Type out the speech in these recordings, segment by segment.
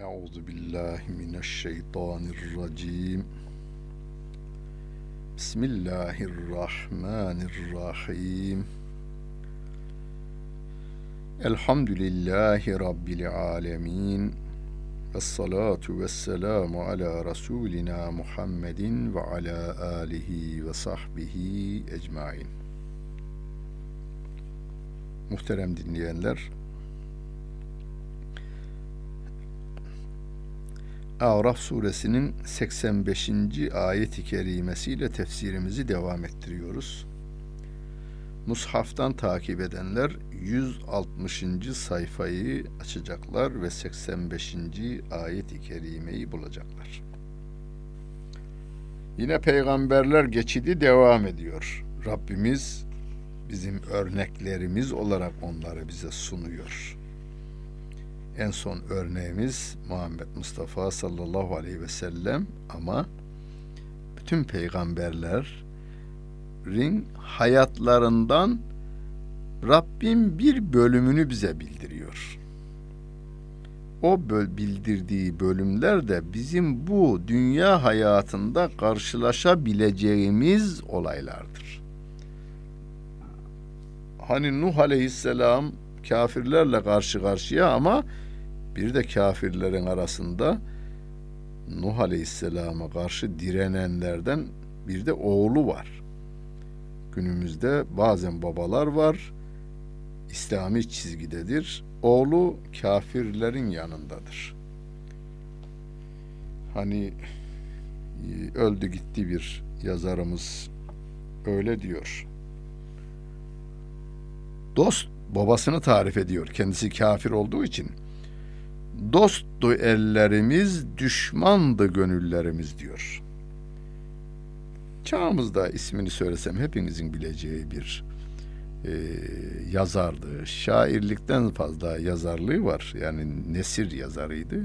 Euzu billahi mineşşeytanirracim. Bismillahirrahmanirrahim. Elhamdülillahi Rabbil alemin. Ve salatu ve selamu ala Resulina Muhammedin ve ala alihi ve sahbihi ecmain. Muhterem dinleyenler, Araf suresinin 85. ayet-i kerimesiyle tefsirimizi devam ettiriyoruz. Mushaftan takip edenler 160. sayfayı açacaklar ve 85. ayet-i kerimeyi bulacaklar. Yine peygamberler geçidi devam ediyor. Rabbimiz bizim örneklerimiz olarak onları bize sunuyor. En son örneğimiz Muhammed Mustafa sallallahu aleyhi ve sellem ama bütün peygamberlerin hayatlarından Rabbim bir bölümünü bize bildiriyor. O bildirdiği bölümler de bizim bu dünya hayatında karşılaşabileceğimiz olaylardır. Hani Nuh aleyhisselam kafirlerle karşı karşıya ama bir de kafirlerin arasında Nuh Aleyhisselam'a karşı direnenlerden bir de oğlu var. Günümüzde bazen babalar var. İslami çizgidedir. Oğlu kafirlerin yanındadır. Hani e, öldü gitti bir yazarımız öyle diyor. Dost babasını tarif ediyor. Kendisi kafir olduğu için dosttu ellerimiz, düşmandı gönüllerimiz diyor. Çağımızda ismini söylesem hepinizin bileceği bir e, yazardı. Şairlikten fazla yazarlığı var. Yani nesir yazarıydı.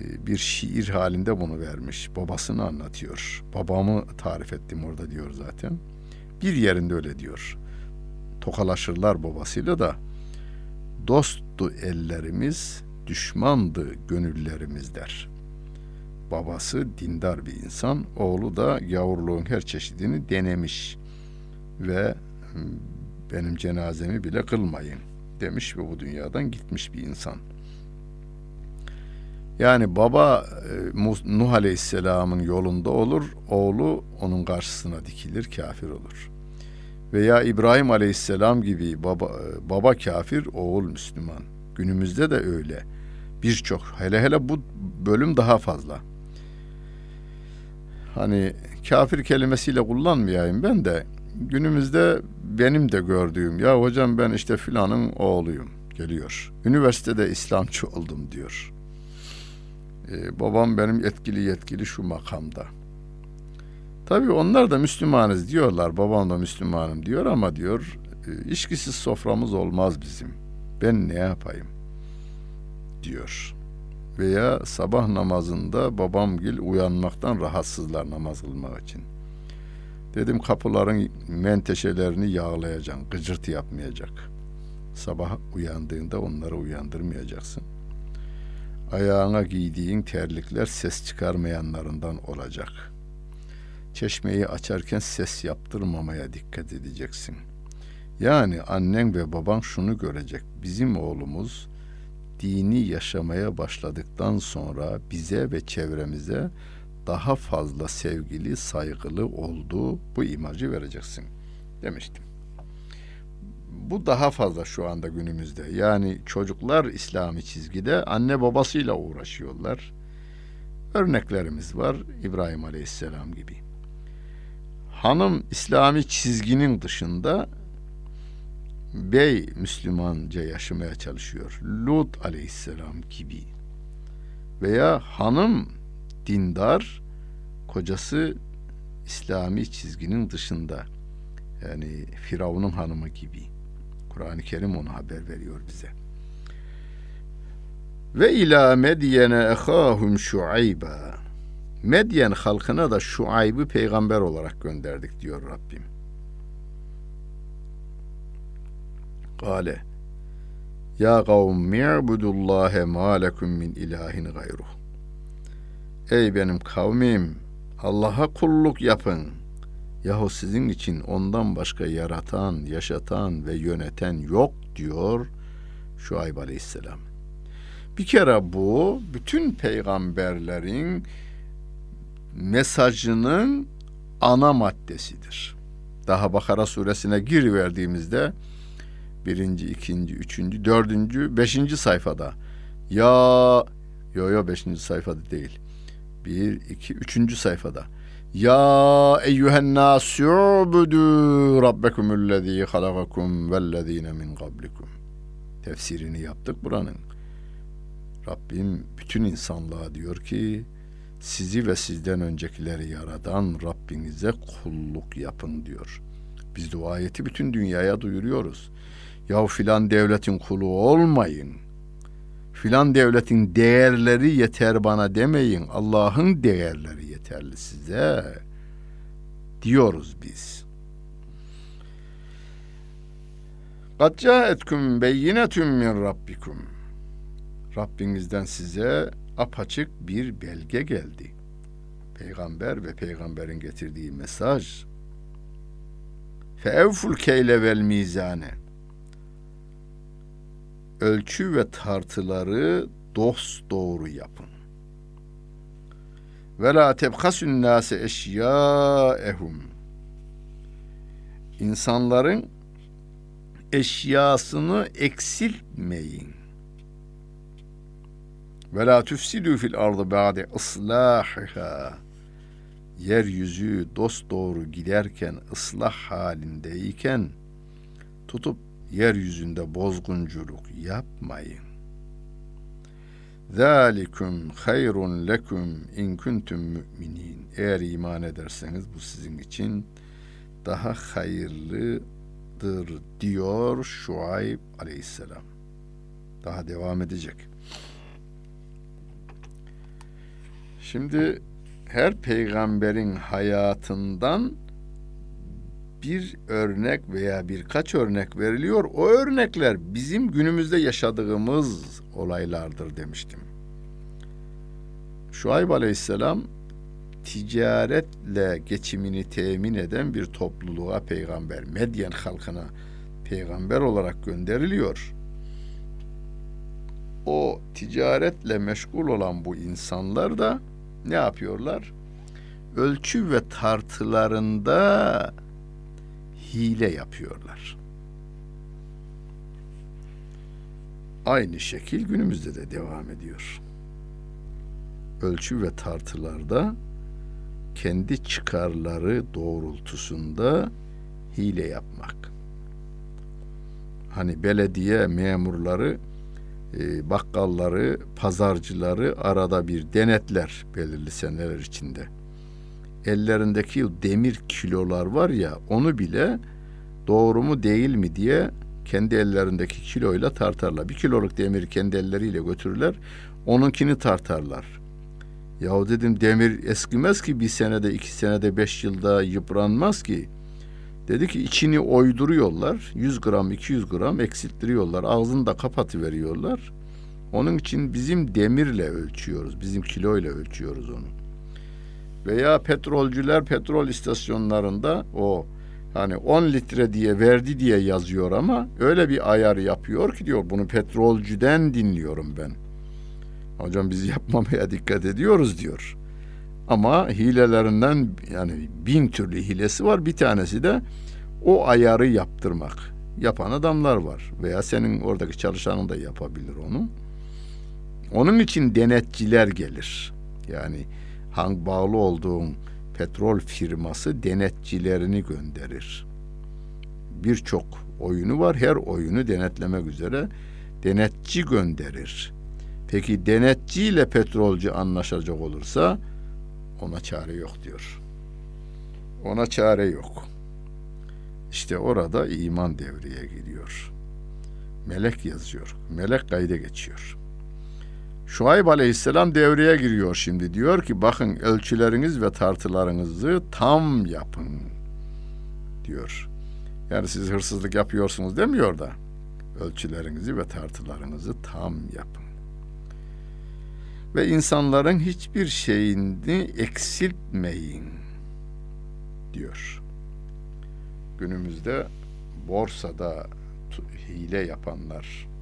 E, bir şiir halinde bunu vermiş. Babasını anlatıyor. Babamı tarif ettim orada diyor zaten. Bir yerinde öyle diyor. Tokalaşırlar babasıyla da dosttu ellerimiz, düşmandı gönüllerimiz der. Babası dindar bir insan, oğlu da gavurluğun her çeşidini denemiş ve hmm, benim cenazemi bile kılmayın demiş ve bu dünyadan gitmiş bir insan. Yani baba e, Nuh Aleyhisselam'ın yolunda olur, oğlu onun karşısına dikilir, kafir olur. Veya İbrahim Aleyhisselam gibi baba, e, baba kafir, oğul Müslüman. Günümüzde de öyle birçok hele hele bu bölüm daha fazla. Hani kafir kelimesiyle kullanmayayım ben de günümüzde benim de gördüğüm ya hocam ben işte filanın oğluyum geliyor. Üniversitede İslamcı oldum diyor. Ee, babam benim etkili yetkili şu makamda. Tabii onlar da Müslümanız diyorlar. Babam da Müslümanım diyor ama diyor e, işkisiz soframız olmaz bizim. Ben ne yapayım? Diyor. Veya sabah namazında babamgil uyanmaktan rahatsızlar namaz kılmak için. Dedim kapıların menteşelerini yağlayacaksın, gıcırtı yapmayacak. Sabah uyandığında onları uyandırmayacaksın. Ayağına giydiğin terlikler ses çıkarmayanlarından olacak. Çeşmeyi açarken ses yaptırmamaya dikkat edeceksin. Yani annen ve baban şunu görecek. Bizim oğlumuz dini yaşamaya başladıktan sonra bize ve çevremize daha fazla sevgili, saygılı olduğu bu imajı vereceksin demiştim. Bu daha fazla şu anda günümüzde. Yani çocuklar İslami çizgide anne babasıyla uğraşıyorlar. Örneklerimiz var İbrahim Aleyhisselam gibi. Hanım İslami çizginin dışında bey Müslümanca yaşamaya çalışıyor. Lut aleyhisselam gibi. Veya hanım dindar, kocası İslami çizginin dışında. Yani Firavun'un hanımı gibi. Kur'an-ı Kerim onu haber veriyor bize. Ve ila Medyene ehahum Şuayba. Medyen halkına da Şuayb'ı peygamber olarak gönderdik diyor Rabbim. Kale Ya kavmi i'budullâhe mâ min ilahin gayruh. Ey benim kavmim, Allah'a kulluk yapın. Yahu sizin için ondan başka yaratan, yaşatan ve yöneten yok diyor Şuayb Aleyhisselam. Bir kere bu bütün peygamberlerin mesajının ana maddesidir. Daha Bakara suresine gir verdiğimizde birinci, ikinci, üçüncü, dördüncü, beşinci sayfada ya yo yo beşinci sayfada değil bir, iki, üçüncü sayfada ya eyyühen nâsûbudû rabbekumullezî halakakum vellezîne min qablikum tefsirini yaptık buranın. Rabbim bütün insanlığa diyor ki sizi ve sizden öncekileri yaradan Rabbinize kulluk yapın diyor. Biz o ayeti bütün dünyaya duyuruyoruz. Ya filan devletin kulu olmayın. Filan devletin değerleri yeter bana demeyin. Allah'ın değerleri yeterli size diyoruz biz. Kad caetküm beyinetüm min rabbikum. Rabbinizden size apaçık bir belge geldi. Peygamber ve peygamberin getirdiği mesaj. Feevful keyle vel mizane. Ölçü ve tartıları dost doğru yapın. Ve la tebhasun nase eşyaehum. İnsanların eşyasını eksiltmeyin. Ve la tufsidu fil ardı ba'de ıslahiha. Yeryüzü dost doğru giderken ıslah halindeyken tutup yeryüzünde bozgunculuk yapmayın. Zalikum hayrun lekum in kuntum müminin. Eğer iman ederseniz bu sizin için daha hayırlıdır diyor Şuayb aleyhisselam. Daha devam edecek. Şimdi her peygamberin hayatından bir örnek veya birkaç örnek veriliyor. O örnekler bizim günümüzde yaşadığımız olaylardır demiştim. Şuayb Aleyhisselam ticaretle geçimini temin eden bir topluluğa peygamber, Medyen halkına peygamber olarak gönderiliyor. O ticaretle meşgul olan bu insanlar da ne yapıyorlar? Ölçü ve tartılarında hile yapıyorlar. Aynı şekil günümüzde de devam ediyor. Ölçü ve tartılarda kendi çıkarları doğrultusunda hile yapmak. Hani belediye memurları e, bakkalları, pazarcıları arada bir denetler belirli seneler içinde. Ellerindeki demir kilolar var ya onu bile doğru mu değil mi diye kendi ellerindeki kiloyla tartarlar. Bir kiloluk demir kendi elleriyle götürürler. Onunkini tartarlar. Yahu dedim demir eskimez ki bir senede, iki senede, beş yılda yıpranmaz ki. Dedi ki içini oyduruyorlar. 100 gram, 200 gram eksilttiriyorlar. Ağzını da kapatıveriyorlar. Onun için bizim demirle ölçüyoruz. Bizim kiloyla ölçüyoruz onu. Veya petrolcüler petrol istasyonlarında o hani 10 litre diye verdi diye yazıyor ama öyle bir ayar yapıyor ki diyor bunu petrolcüden dinliyorum ben. Hocam biz yapmamaya dikkat ediyoruz diyor. Ama hilelerinden yani bin türlü hilesi var. Bir tanesi de o ayarı yaptırmak. Yapan adamlar var. Veya senin oradaki çalışanın da yapabilir onu. Onun için denetçiler gelir. Yani hang bağlı olduğun petrol firması denetçilerini gönderir. Birçok oyunu var. Her oyunu denetlemek üzere denetçi gönderir. Peki denetçiyle petrolcü anlaşacak olursa ona çare yok diyor. Ona çare yok. İşte orada iman devreye giriyor. Melek yazıyor. Melek kayda geçiyor. Şuayb aleyhisselam devreye giriyor şimdi. Diyor ki bakın ölçüleriniz ve tartılarınızı tam yapın diyor. Yani siz hırsızlık yapıyorsunuz demiyor da. Ölçülerinizi ve tartılarınızı tam yapın. Ve insanların hiçbir şeyini eksiltmeyin diyor. Günümüzde borsada hile yapanlar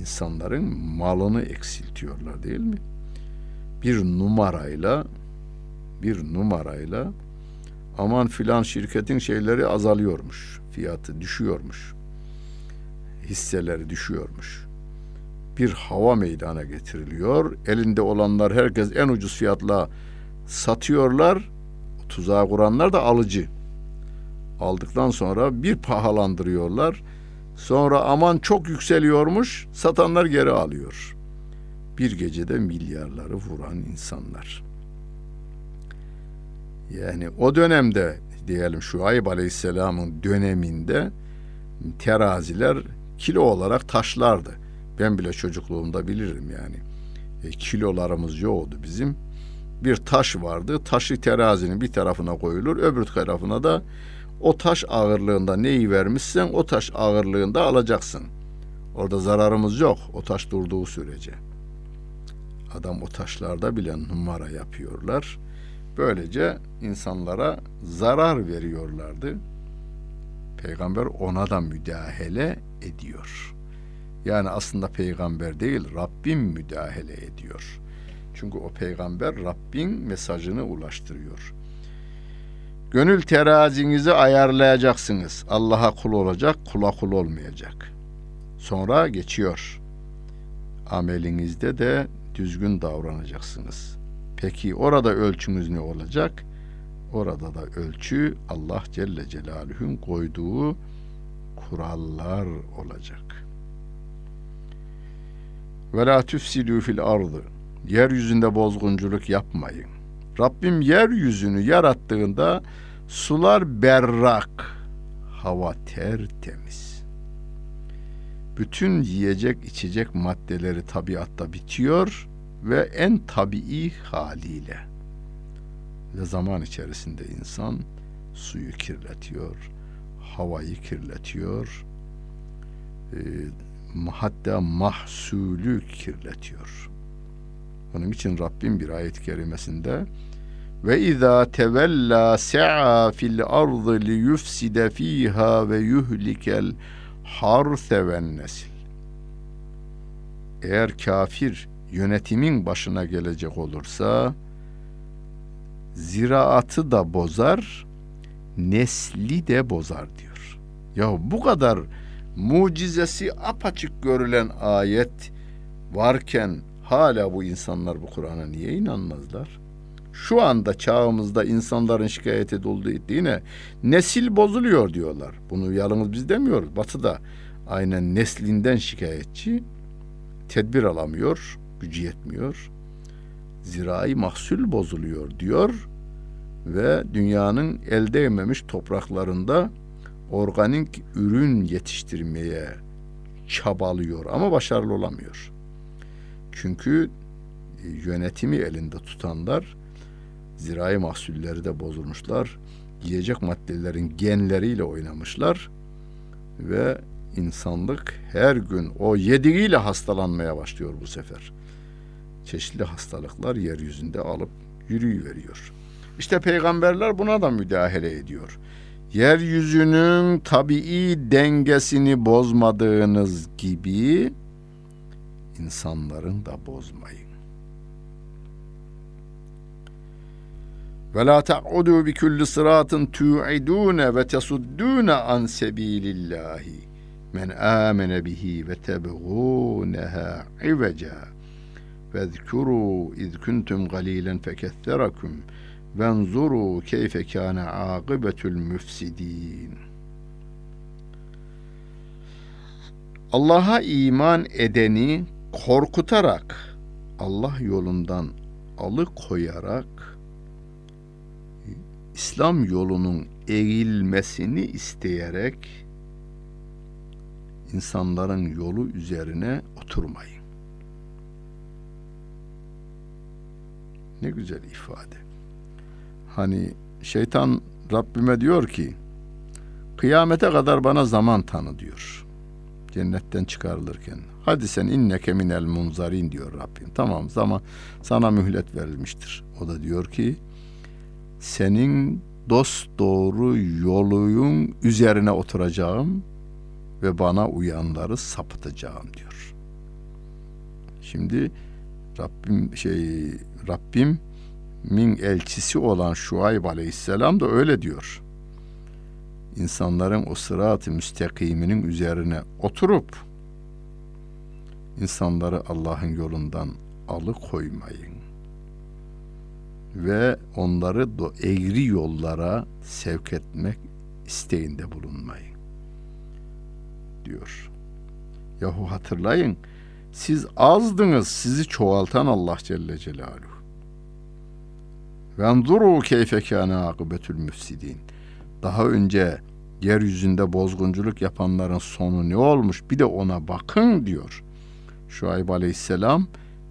insanların malını eksiltiyorlar değil mi? Bir numarayla bir numarayla aman filan şirketin şeyleri azalıyormuş. Fiyatı düşüyormuş. Hisseleri düşüyormuş. Bir hava meydana getiriliyor. Elinde olanlar herkes en ucuz fiyatla satıyorlar. Tuzağa kuranlar da alıcı. Aldıktan sonra bir pahalandırıyorlar. Sonra aman çok yükseliyormuş, satanlar geri alıyor. Bir gecede milyarları vuran insanlar. Yani o dönemde diyelim Şuayb Aleyhisselam'ın döneminde teraziler kilo olarak taşlardı. Ben bile çocukluğumda bilirim yani. E, kilolarımız yoktu bizim. Bir taş vardı. Taşı terazinin bir tarafına koyulur, öbür tarafına da o taş ağırlığında neyi vermişsen o taş ağırlığında alacaksın. Orada zararımız yok o taş durduğu sürece. Adam o taşlarda bile numara yapıyorlar. Böylece insanlara zarar veriyorlardı. Peygamber ona da müdahale ediyor. Yani aslında peygamber değil, Rabbim müdahale ediyor. Çünkü o peygamber Rabbin mesajını ulaştırıyor. Gönül terazinizi ayarlayacaksınız. Allah'a kul olacak, kula kul olmayacak. Sonra geçiyor. Amelinizde de düzgün davranacaksınız. Peki orada ölçünüz ne olacak? Orada da ölçü Allah Celle Celaluhu'nun koyduğu kurallar olacak. Ve la tüfsidü fil ardı. Yeryüzünde bozgunculuk yapmayın. Rabbim yeryüzünü yarattığında sular berrak, hava tertemiz. Bütün yiyecek içecek maddeleri tabiatta bitiyor ve en tabii haliyle. Ve zaman içerisinde insan suyu kirletiyor, havayı kirletiyor, e, hatta mahsulü kirletiyor. Onun için Rabbim bir ayet-i kerimesinde ve izâ tevellâ se'a fil ardı li yufside fîhâ ve yuhlikel harse ven nesil. Eğer kafir yönetimin başına gelecek olursa ziraatı da bozar, nesli de bozar diyor. Ya bu kadar mucizesi apaçık görülen ayet varken hala bu insanlar bu Kur'an'a niye inanmazlar? Şu anda çağımızda insanların şikayet edildiğine nesil bozuluyor diyorlar. Bunu yalnız biz demiyoruz. Batı'da aynen neslinden şikayetçi tedbir alamıyor, gücü yetmiyor. Zirai mahsul bozuluyor diyor ve dünyanın el değmemiş topraklarında organik ürün yetiştirmeye çabalıyor ama başarılı olamıyor. Çünkü e, yönetimi elinde tutanlar zirai mahsulleri de bozulmuşlar. Yiyecek maddelerin genleriyle oynamışlar ve insanlık her gün o yediğiyle hastalanmaya başlıyor bu sefer. Çeşitli hastalıklar yeryüzünde alıp yürüyüveriyor. İşte peygamberler buna da müdahale ediyor. Yeryüzünün tabii dengesini bozmadığınız gibi insanların da bozmayın. Ve la ta'udu bi kulli sıratın tu'idun ve tesuddun an sebilillahi men amene bihi ve tebğuneha iveca ve zkuru iz kuntum galilen feketherakum venzuru keyfe kâne âgıbetul müfsidin. Allah'a iman edeni korkutarak Allah yolundan alıkoyarak İslam yolunun eğilmesini isteyerek insanların yolu üzerine oturmayın. Ne güzel ifade. Hani şeytan Rabbime diyor ki kıyamete kadar bana zaman tanı diyor. cennetten çıkarılırken hadi sen inneke minel munzarin diyor Rabbim. Tamam zaman sana mühlet verilmiştir. O da diyor ki senin dost doğru yoluyun üzerine oturacağım ve bana uyanları sapıtacağım diyor. Şimdi Rabbim şey Rabbim min elçisi olan Şuayb Aleyhisselam da öyle diyor. İnsanların o sırat-ı müstakiminin üzerine oturup insanları Allah'ın yolundan alıkoymayın ve onları eğri yollara sevk etmek isteğinde bulunmayın diyor. Yahu hatırlayın siz azdınız sizi çoğaltan Allah Celle Celaluhu. Ve enzuru keyfe kâne akıbetül müfsidin. Daha önce yeryüzünde bozgunculuk yapanların sonu ne olmuş bir de ona bakın diyor. Şuayb aleyhisselam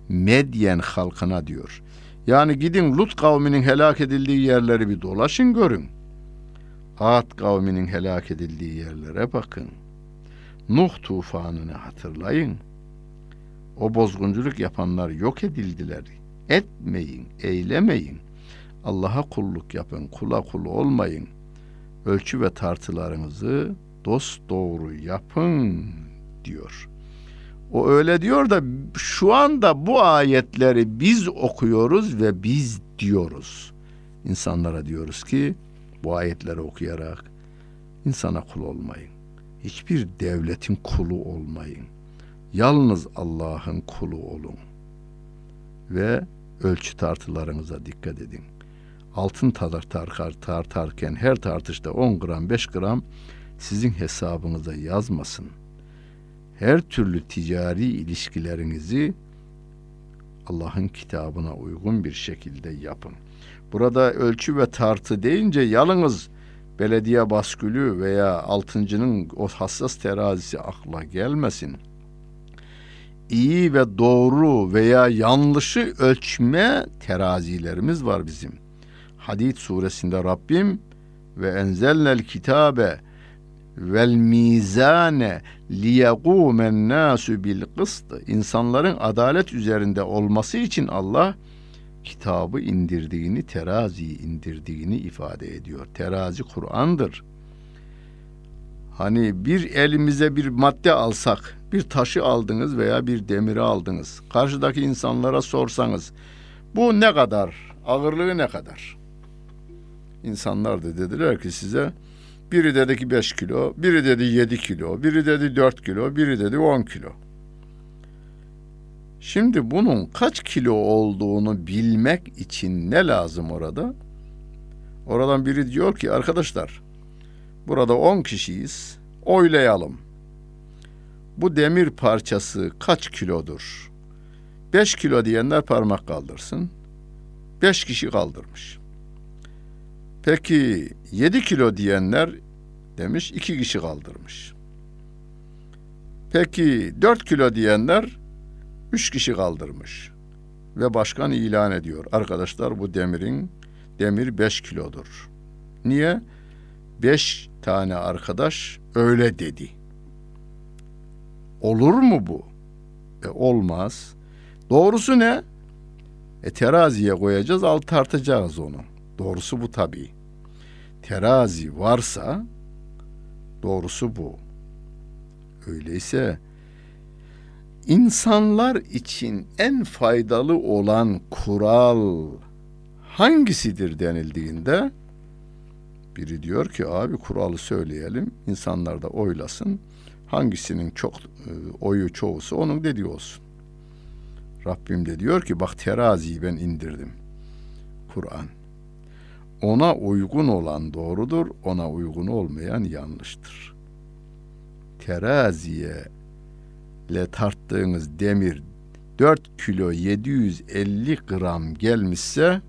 Medyen halkına diyor. Yani gidin Lut kavminin helak edildiği yerleri bir dolaşın görün. Ad kavminin helak edildiği yerlere bakın. Nuh tufanını hatırlayın. O bozgunculuk yapanlar yok edildiler. Etmeyin, eylemeyin. Allah'a kulluk yapın, kula kul olmayın. Ölçü ve tartılarınızı dost doğru yapın diyor. O öyle diyor da şu anda bu ayetleri biz okuyoruz ve biz diyoruz. İnsanlara diyoruz ki bu ayetleri okuyarak insana kul olmayın. Hiçbir devletin kulu olmayın. Yalnız Allah'ın kulu olun. Ve ölçü tartılarınıza dikkat edin. Altın tartar, tartar, tartarken her tartışta 10 gram 5 gram sizin hesabınıza yazmasın. Her türlü ticari ilişkilerinizi Allah'ın kitabına uygun bir şekilde yapın. Burada ölçü ve tartı deyince yalnız belediye baskülü veya altıncının o hassas terazisi akla gelmesin. İyi ve doğru veya yanlışı ölçme terazilerimiz var bizim. Hadid suresinde Rabbim ve enzelnel kitabe vel mizane liyegumen nasu bil kıst insanların adalet üzerinde olması için Allah kitabı indirdiğini, teraziyi indirdiğini ifade ediyor. Terazi Kur'an'dır. Hani bir elimize bir madde alsak, bir taşı aldınız veya bir demiri aldınız. Karşıdaki insanlara sorsanız bu ne kadar, ağırlığı ne kadar? İnsanlar da dediler ki size biri dedi ki 5 kilo, biri dedi 7 kilo, biri dedi 4 kilo, biri dedi 10 kilo. Şimdi bunun kaç kilo olduğunu bilmek için ne lazım orada? Oradan biri diyor ki arkadaşlar burada 10 kişiyiz oylayalım. Bu demir parçası kaç kilodur? 5 kilo diyenler parmak kaldırsın. 5 kişi kaldırmış. Peki 7 kilo diyenler demiş 2 kişi kaldırmış. Peki 4 kilo diyenler Üç kişi kaldırmış. Ve başkan ilan ediyor. Arkadaşlar bu demirin demir beş kilodur. Niye? Beş tane arkadaş öyle dedi. Olur mu bu? E olmaz. Doğrusu ne? E teraziye koyacağız, alt tartacağız onu. Doğrusu bu tabii. Terazi varsa doğrusu bu. Öyleyse İnsanlar için en faydalı olan kural hangisidir denildiğinde biri diyor ki abi kuralı söyleyelim insanlar da oylasın hangisinin çok e, oyu çoğusu onun dediği olsun. Rabbim de diyor ki bak teraziyi ben indirdim. Kur'an. Ona uygun olan doğrudur, ona uygun olmayan yanlıştır. Teraziye ile tarttığınız demir 4 kilo 750 gram gelmişse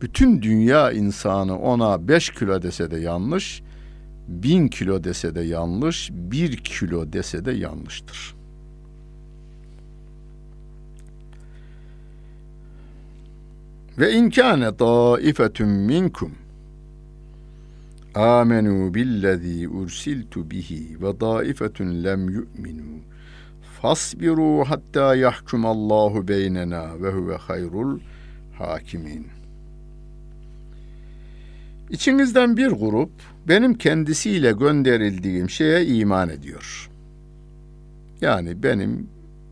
bütün dünya insanı ona 5 kilo dese de yanlış, 1000 kilo dese de yanlış, 1 kilo dese de yanlıştır. Ve inkâne taifetun minkum amenu billezî ursiltu bihi ve daifetun lem yu'minu fasbiru hatta yahkumallahu beynena ve huve hayrul hakimin. İçinizden bir grup benim kendisiyle gönderildiğim şeye iman ediyor. Yani benim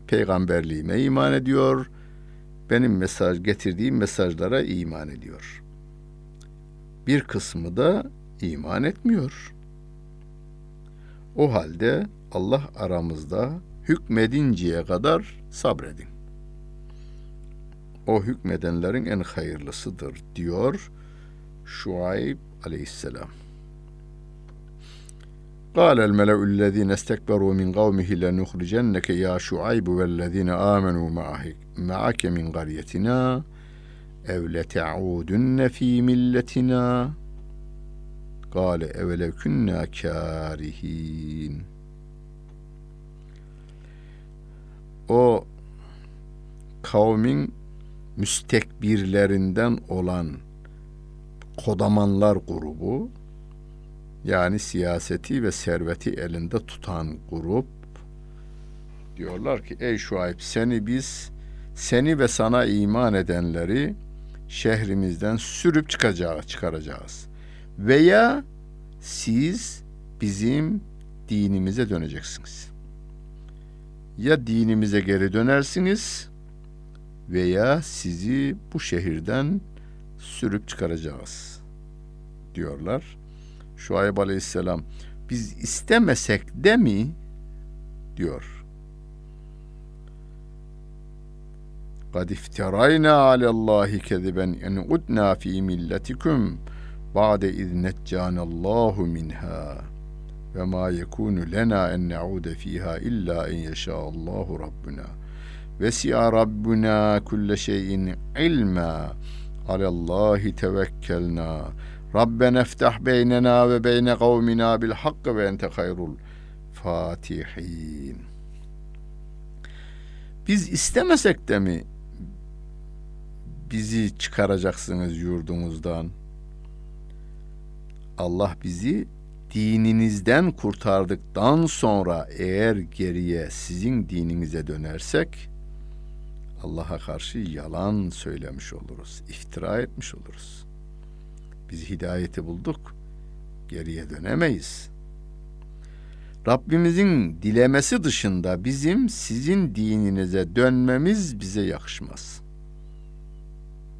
peygamberliğime iman ediyor, benim mesaj getirdiğim mesajlara iman ediyor. Bir kısmı da iman etmiyor. O halde Allah aramızda hükmedinceye kadar sabredin. O hükmedenlerin en hayırlısıdır diyor Şuayb aleyhisselam. قال الملأ الذين استكبروا من قومه لنخرجنك يا شعيب والذين آمنوا معك, معك من قريتنا أو لتعودن في ملتنا قال أولو كنا كارهين O kavmin müstekbirlerinden olan kodamanlar grubu yani siyaseti ve serveti elinde tutan grup diyorlar ki ey Şuayb seni biz seni ve sana iman edenleri şehrimizden sürüp çıkacağız, çıkaracağız. Veya siz bizim dinimize döneceksiniz. Ya dinimize geri dönersiniz veya sizi bu şehirden sürüp çıkaracağız diyorlar. Şuayb Aleyhisselam biz istemesek de mi diyor. قد افترينا على الله كذبا إن عدنا في ملتكم بعد إذ نجانا الله منها وما يكون لنا أن نعود فيها إلا أن يشاء الله ربنا وسع ربنا كل شيء علما على الله توكلنا Rabbena iftah beynena ve beyne kavmina bil hakkı ve ente hayrul fatihin. Biz istemesek de mi bizi çıkaracaksınız yurdumuzdan? Allah bizi dininizden kurtardıktan sonra eğer geriye sizin dininize dönersek Allah'a karşı yalan söylemiş oluruz, iftira etmiş oluruz.'' Biz hidayeti bulduk, geriye dönemeyiz. Rabbimizin dilemesi dışında bizim sizin dininize dönmemiz bize yakışmaz.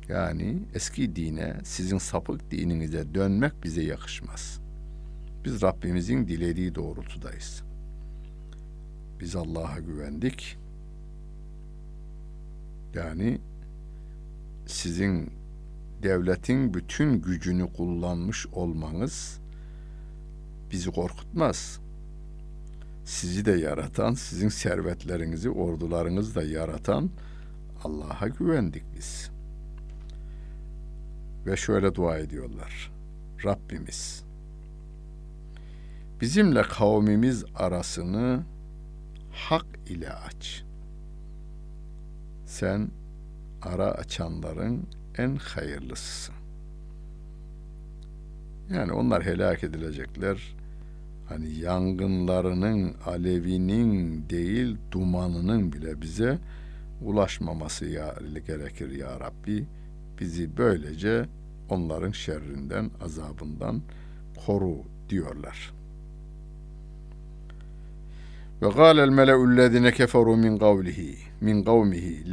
Yani eski dine, sizin sapık dininize dönmek bize yakışmaz. Biz Rabbimizin dilediği doğrultudayız. Biz Allah'a güvendik. Yani sizin devletin bütün gücünü kullanmış olmanız bizi korkutmaz. Sizi de yaratan, sizin servetlerinizi, ordularınızı da yaratan Allah'a güvendik biz. Ve şöyle dua ediyorlar. Rabbimiz bizimle kavmimiz arasını hak ile aç. Sen ara açanların en hayırlısısın. Yani onlar helak edilecekler. Hani yangınlarının, alevinin değil dumanının bile bize ulaşmaması gerekir ya Rabbi. Bizi böylece onların şerrinden, azabından koru diyorlar. Ve gâlel mele'ullezine keferu min kavlihi min kavmihi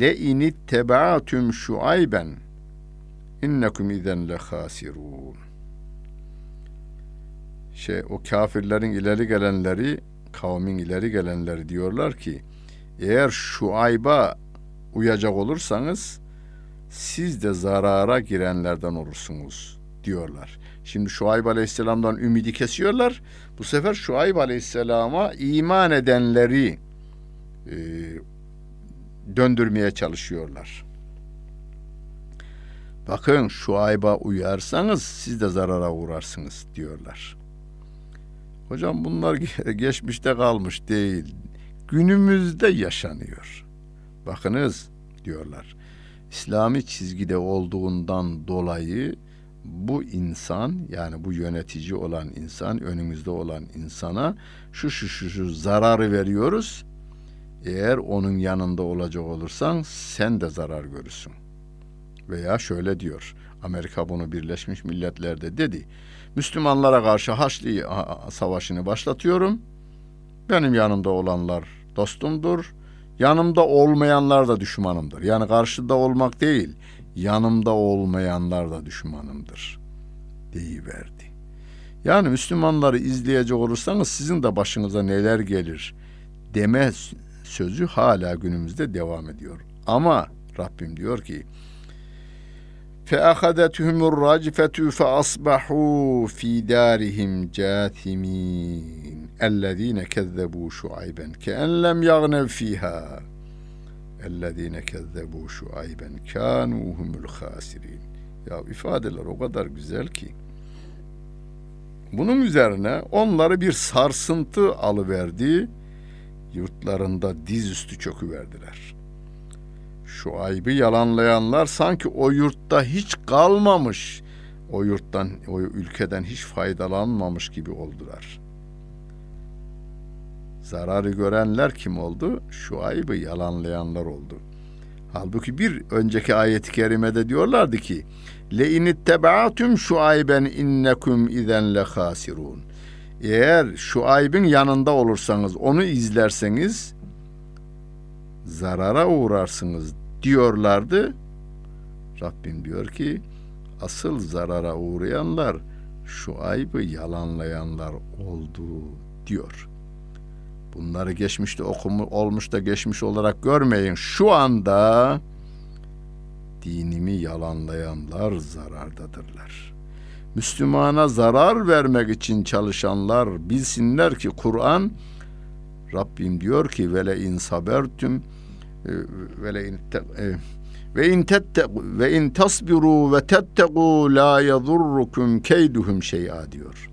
le in ittebatum şuayben innekum izen le hasirun. Şey o kafirlerin ileri gelenleri kavmin ileri gelenleri diyorlar ki eğer Şuayb'a uyacak olursanız siz de zarara girenlerden olursunuz diyorlar. Şimdi Şuayb Aleyhisselam'dan ümidi kesiyorlar. Bu sefer Şuayb Aleyhisselam'a iman edenleri e, döndürmeye çalışıyorlar. Bakın Şuayb'a uyarsanız siz de zarara uğrarsınız diyorlar. Hocam bunlar geçmişte kalmış değil. Günümüzde yaşanıyor. Bakınız diyorlar. İslami çizgide olduğundan dolayı bu insan yani bu yönetici olan insan önümüzde olan insana şu şu şu şu zararı veriyoruz. Eğer onun yanında olacak olursan sen de zarar görürsün. Veya şöyle diyor. Amerika bunu Birleşmiş Milletler'de dedi. Müslümanlara karşı Haçlı savaşını başlatıyorum. Benim yanımda olanlar dostumdur. Yanımda olmayanlar da düşmanımdır. Yani karşıda olmak değil, yanımda olmayanlar da düşmanımdır deyiverdi. Yani Müslümanları izleyecek olursanız sizin de başınıza neler gelir deme sözü hala günümüzde devam ediyor. Ama Rabbim diyor ki فَأَخَذَتْهُمُ الرَّجْفَةُ فَأَصْبَحُوا فِي دَارِهِمْ جَاثِمِينَ اَلَّذ۪ينَ كَذَّبُوا شُعَيْبًا كَاَنْ لَمْ يَغْنَوْ ف۪يهَا اَلَّذ۪ينَ كَذَّبُوا شُعَيْبًا كَانُوا هُمُ الْخَاسِرِينَ Ya ifadeler o kadar güzel ki. Bunun üzerine onları bir sarsıntı alıverdi. Yurtlarında dizüstü çöküverdiler. Şu aybı yalanlayanlar sanki o yurtta hiç kalmamış, o yurttan, o ülkeden hiç faydalanmamış gibi oldular. Zararı görenler kim oldu? Şu aybı yalanlayanlar oldu. Halbuki bir önceki ayet-i kerimede diyorlardı ki le inittebatum şuayben innekum izen le. Eğer şu aybın yanında olursanız, onu izlerseniz zarara uğrarsınız diyorlardı. Rabbim diyor ki asıl zarara uğrayanlar şu aybı yalanlayanlar oldu diyor. Bunları geçmişte okumu olmuş da geçmiş olarak görmeyin. Şu anda dinimi yalanlayanlar zarardadırlar. Müslümana zarar vermek için çalışanlar bilsinler ki Kur'an Rabbim diyor ki vele in sabertum e, ve in e, ve in tettequ ve in tasbiru ve tettequ la yadurrukum keyduhum şey'a diyor.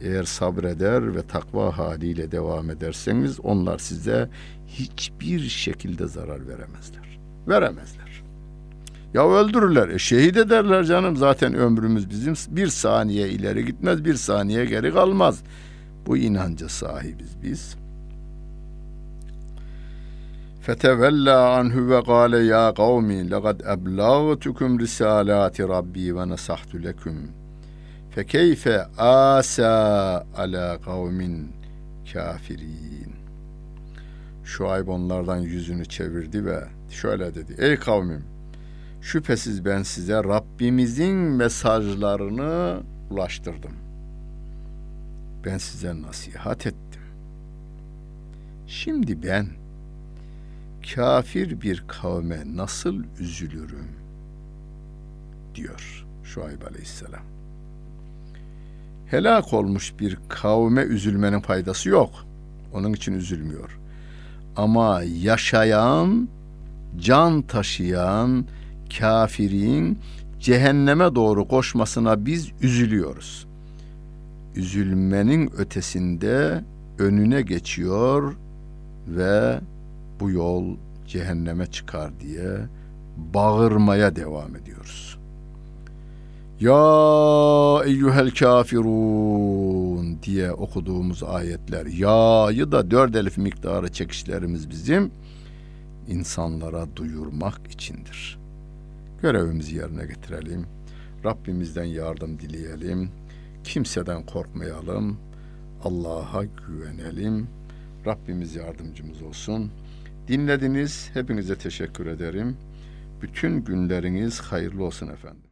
Eğer sabreder ve takva haliyle devam ederseniz onlar size hiçbir şekilde zarar veremezler. Veremezler. Ya öldürürler. E şehit ederler canım. Zaten ömrümüz bizim bir saniye ileri gitmez, bir saniye geri kalmaz. Bu inanca sahibiz biz. Fetevella anhu ve gale ya kavmi laqad eblagtukum risalati rabbi ve nasahtu lekum. Fekeyfe asa ala kavmin kafirin. Şuayb onlardan yüzünü çevirdi ve şöyle dedi. Ey kavmim şüphesiz ben size Rabbimizin mesajlarını ulaştırdım. Ben size nasihat ettim. Şimdi ben kafir bir kavme nasıl üzülürüm diyor Şuayb Aleyhisselam. Helak olmuş bir kavme üzülmenin faydası yok. Onun için üzülmüyor. Ama yaşayan, can taşıyan kafirin cehenneme doğru koşmasına biz üzülüyoruz. Üzülmenin ötesinde önüne geçiyor ve bu yol cehenneme çıkar diye bağırmaya devam ediyoruz. Ya eyyuhel kafirun diye okuduğumuz ayetler. Ya'yı da dört elif miktarı çekişlerimiz bizim insanlara duyurmak içindir. Görevimizi yerine getirelim. Rabbimizden yardım dileyelim. Kimseden korkmayalım. Allah'a güvenelim. Rabbimiz yardımcımız olsun. Dinlediniz. Hepinize teşekkür ederim. Bütün günleriniz hayırlı olsun efendim.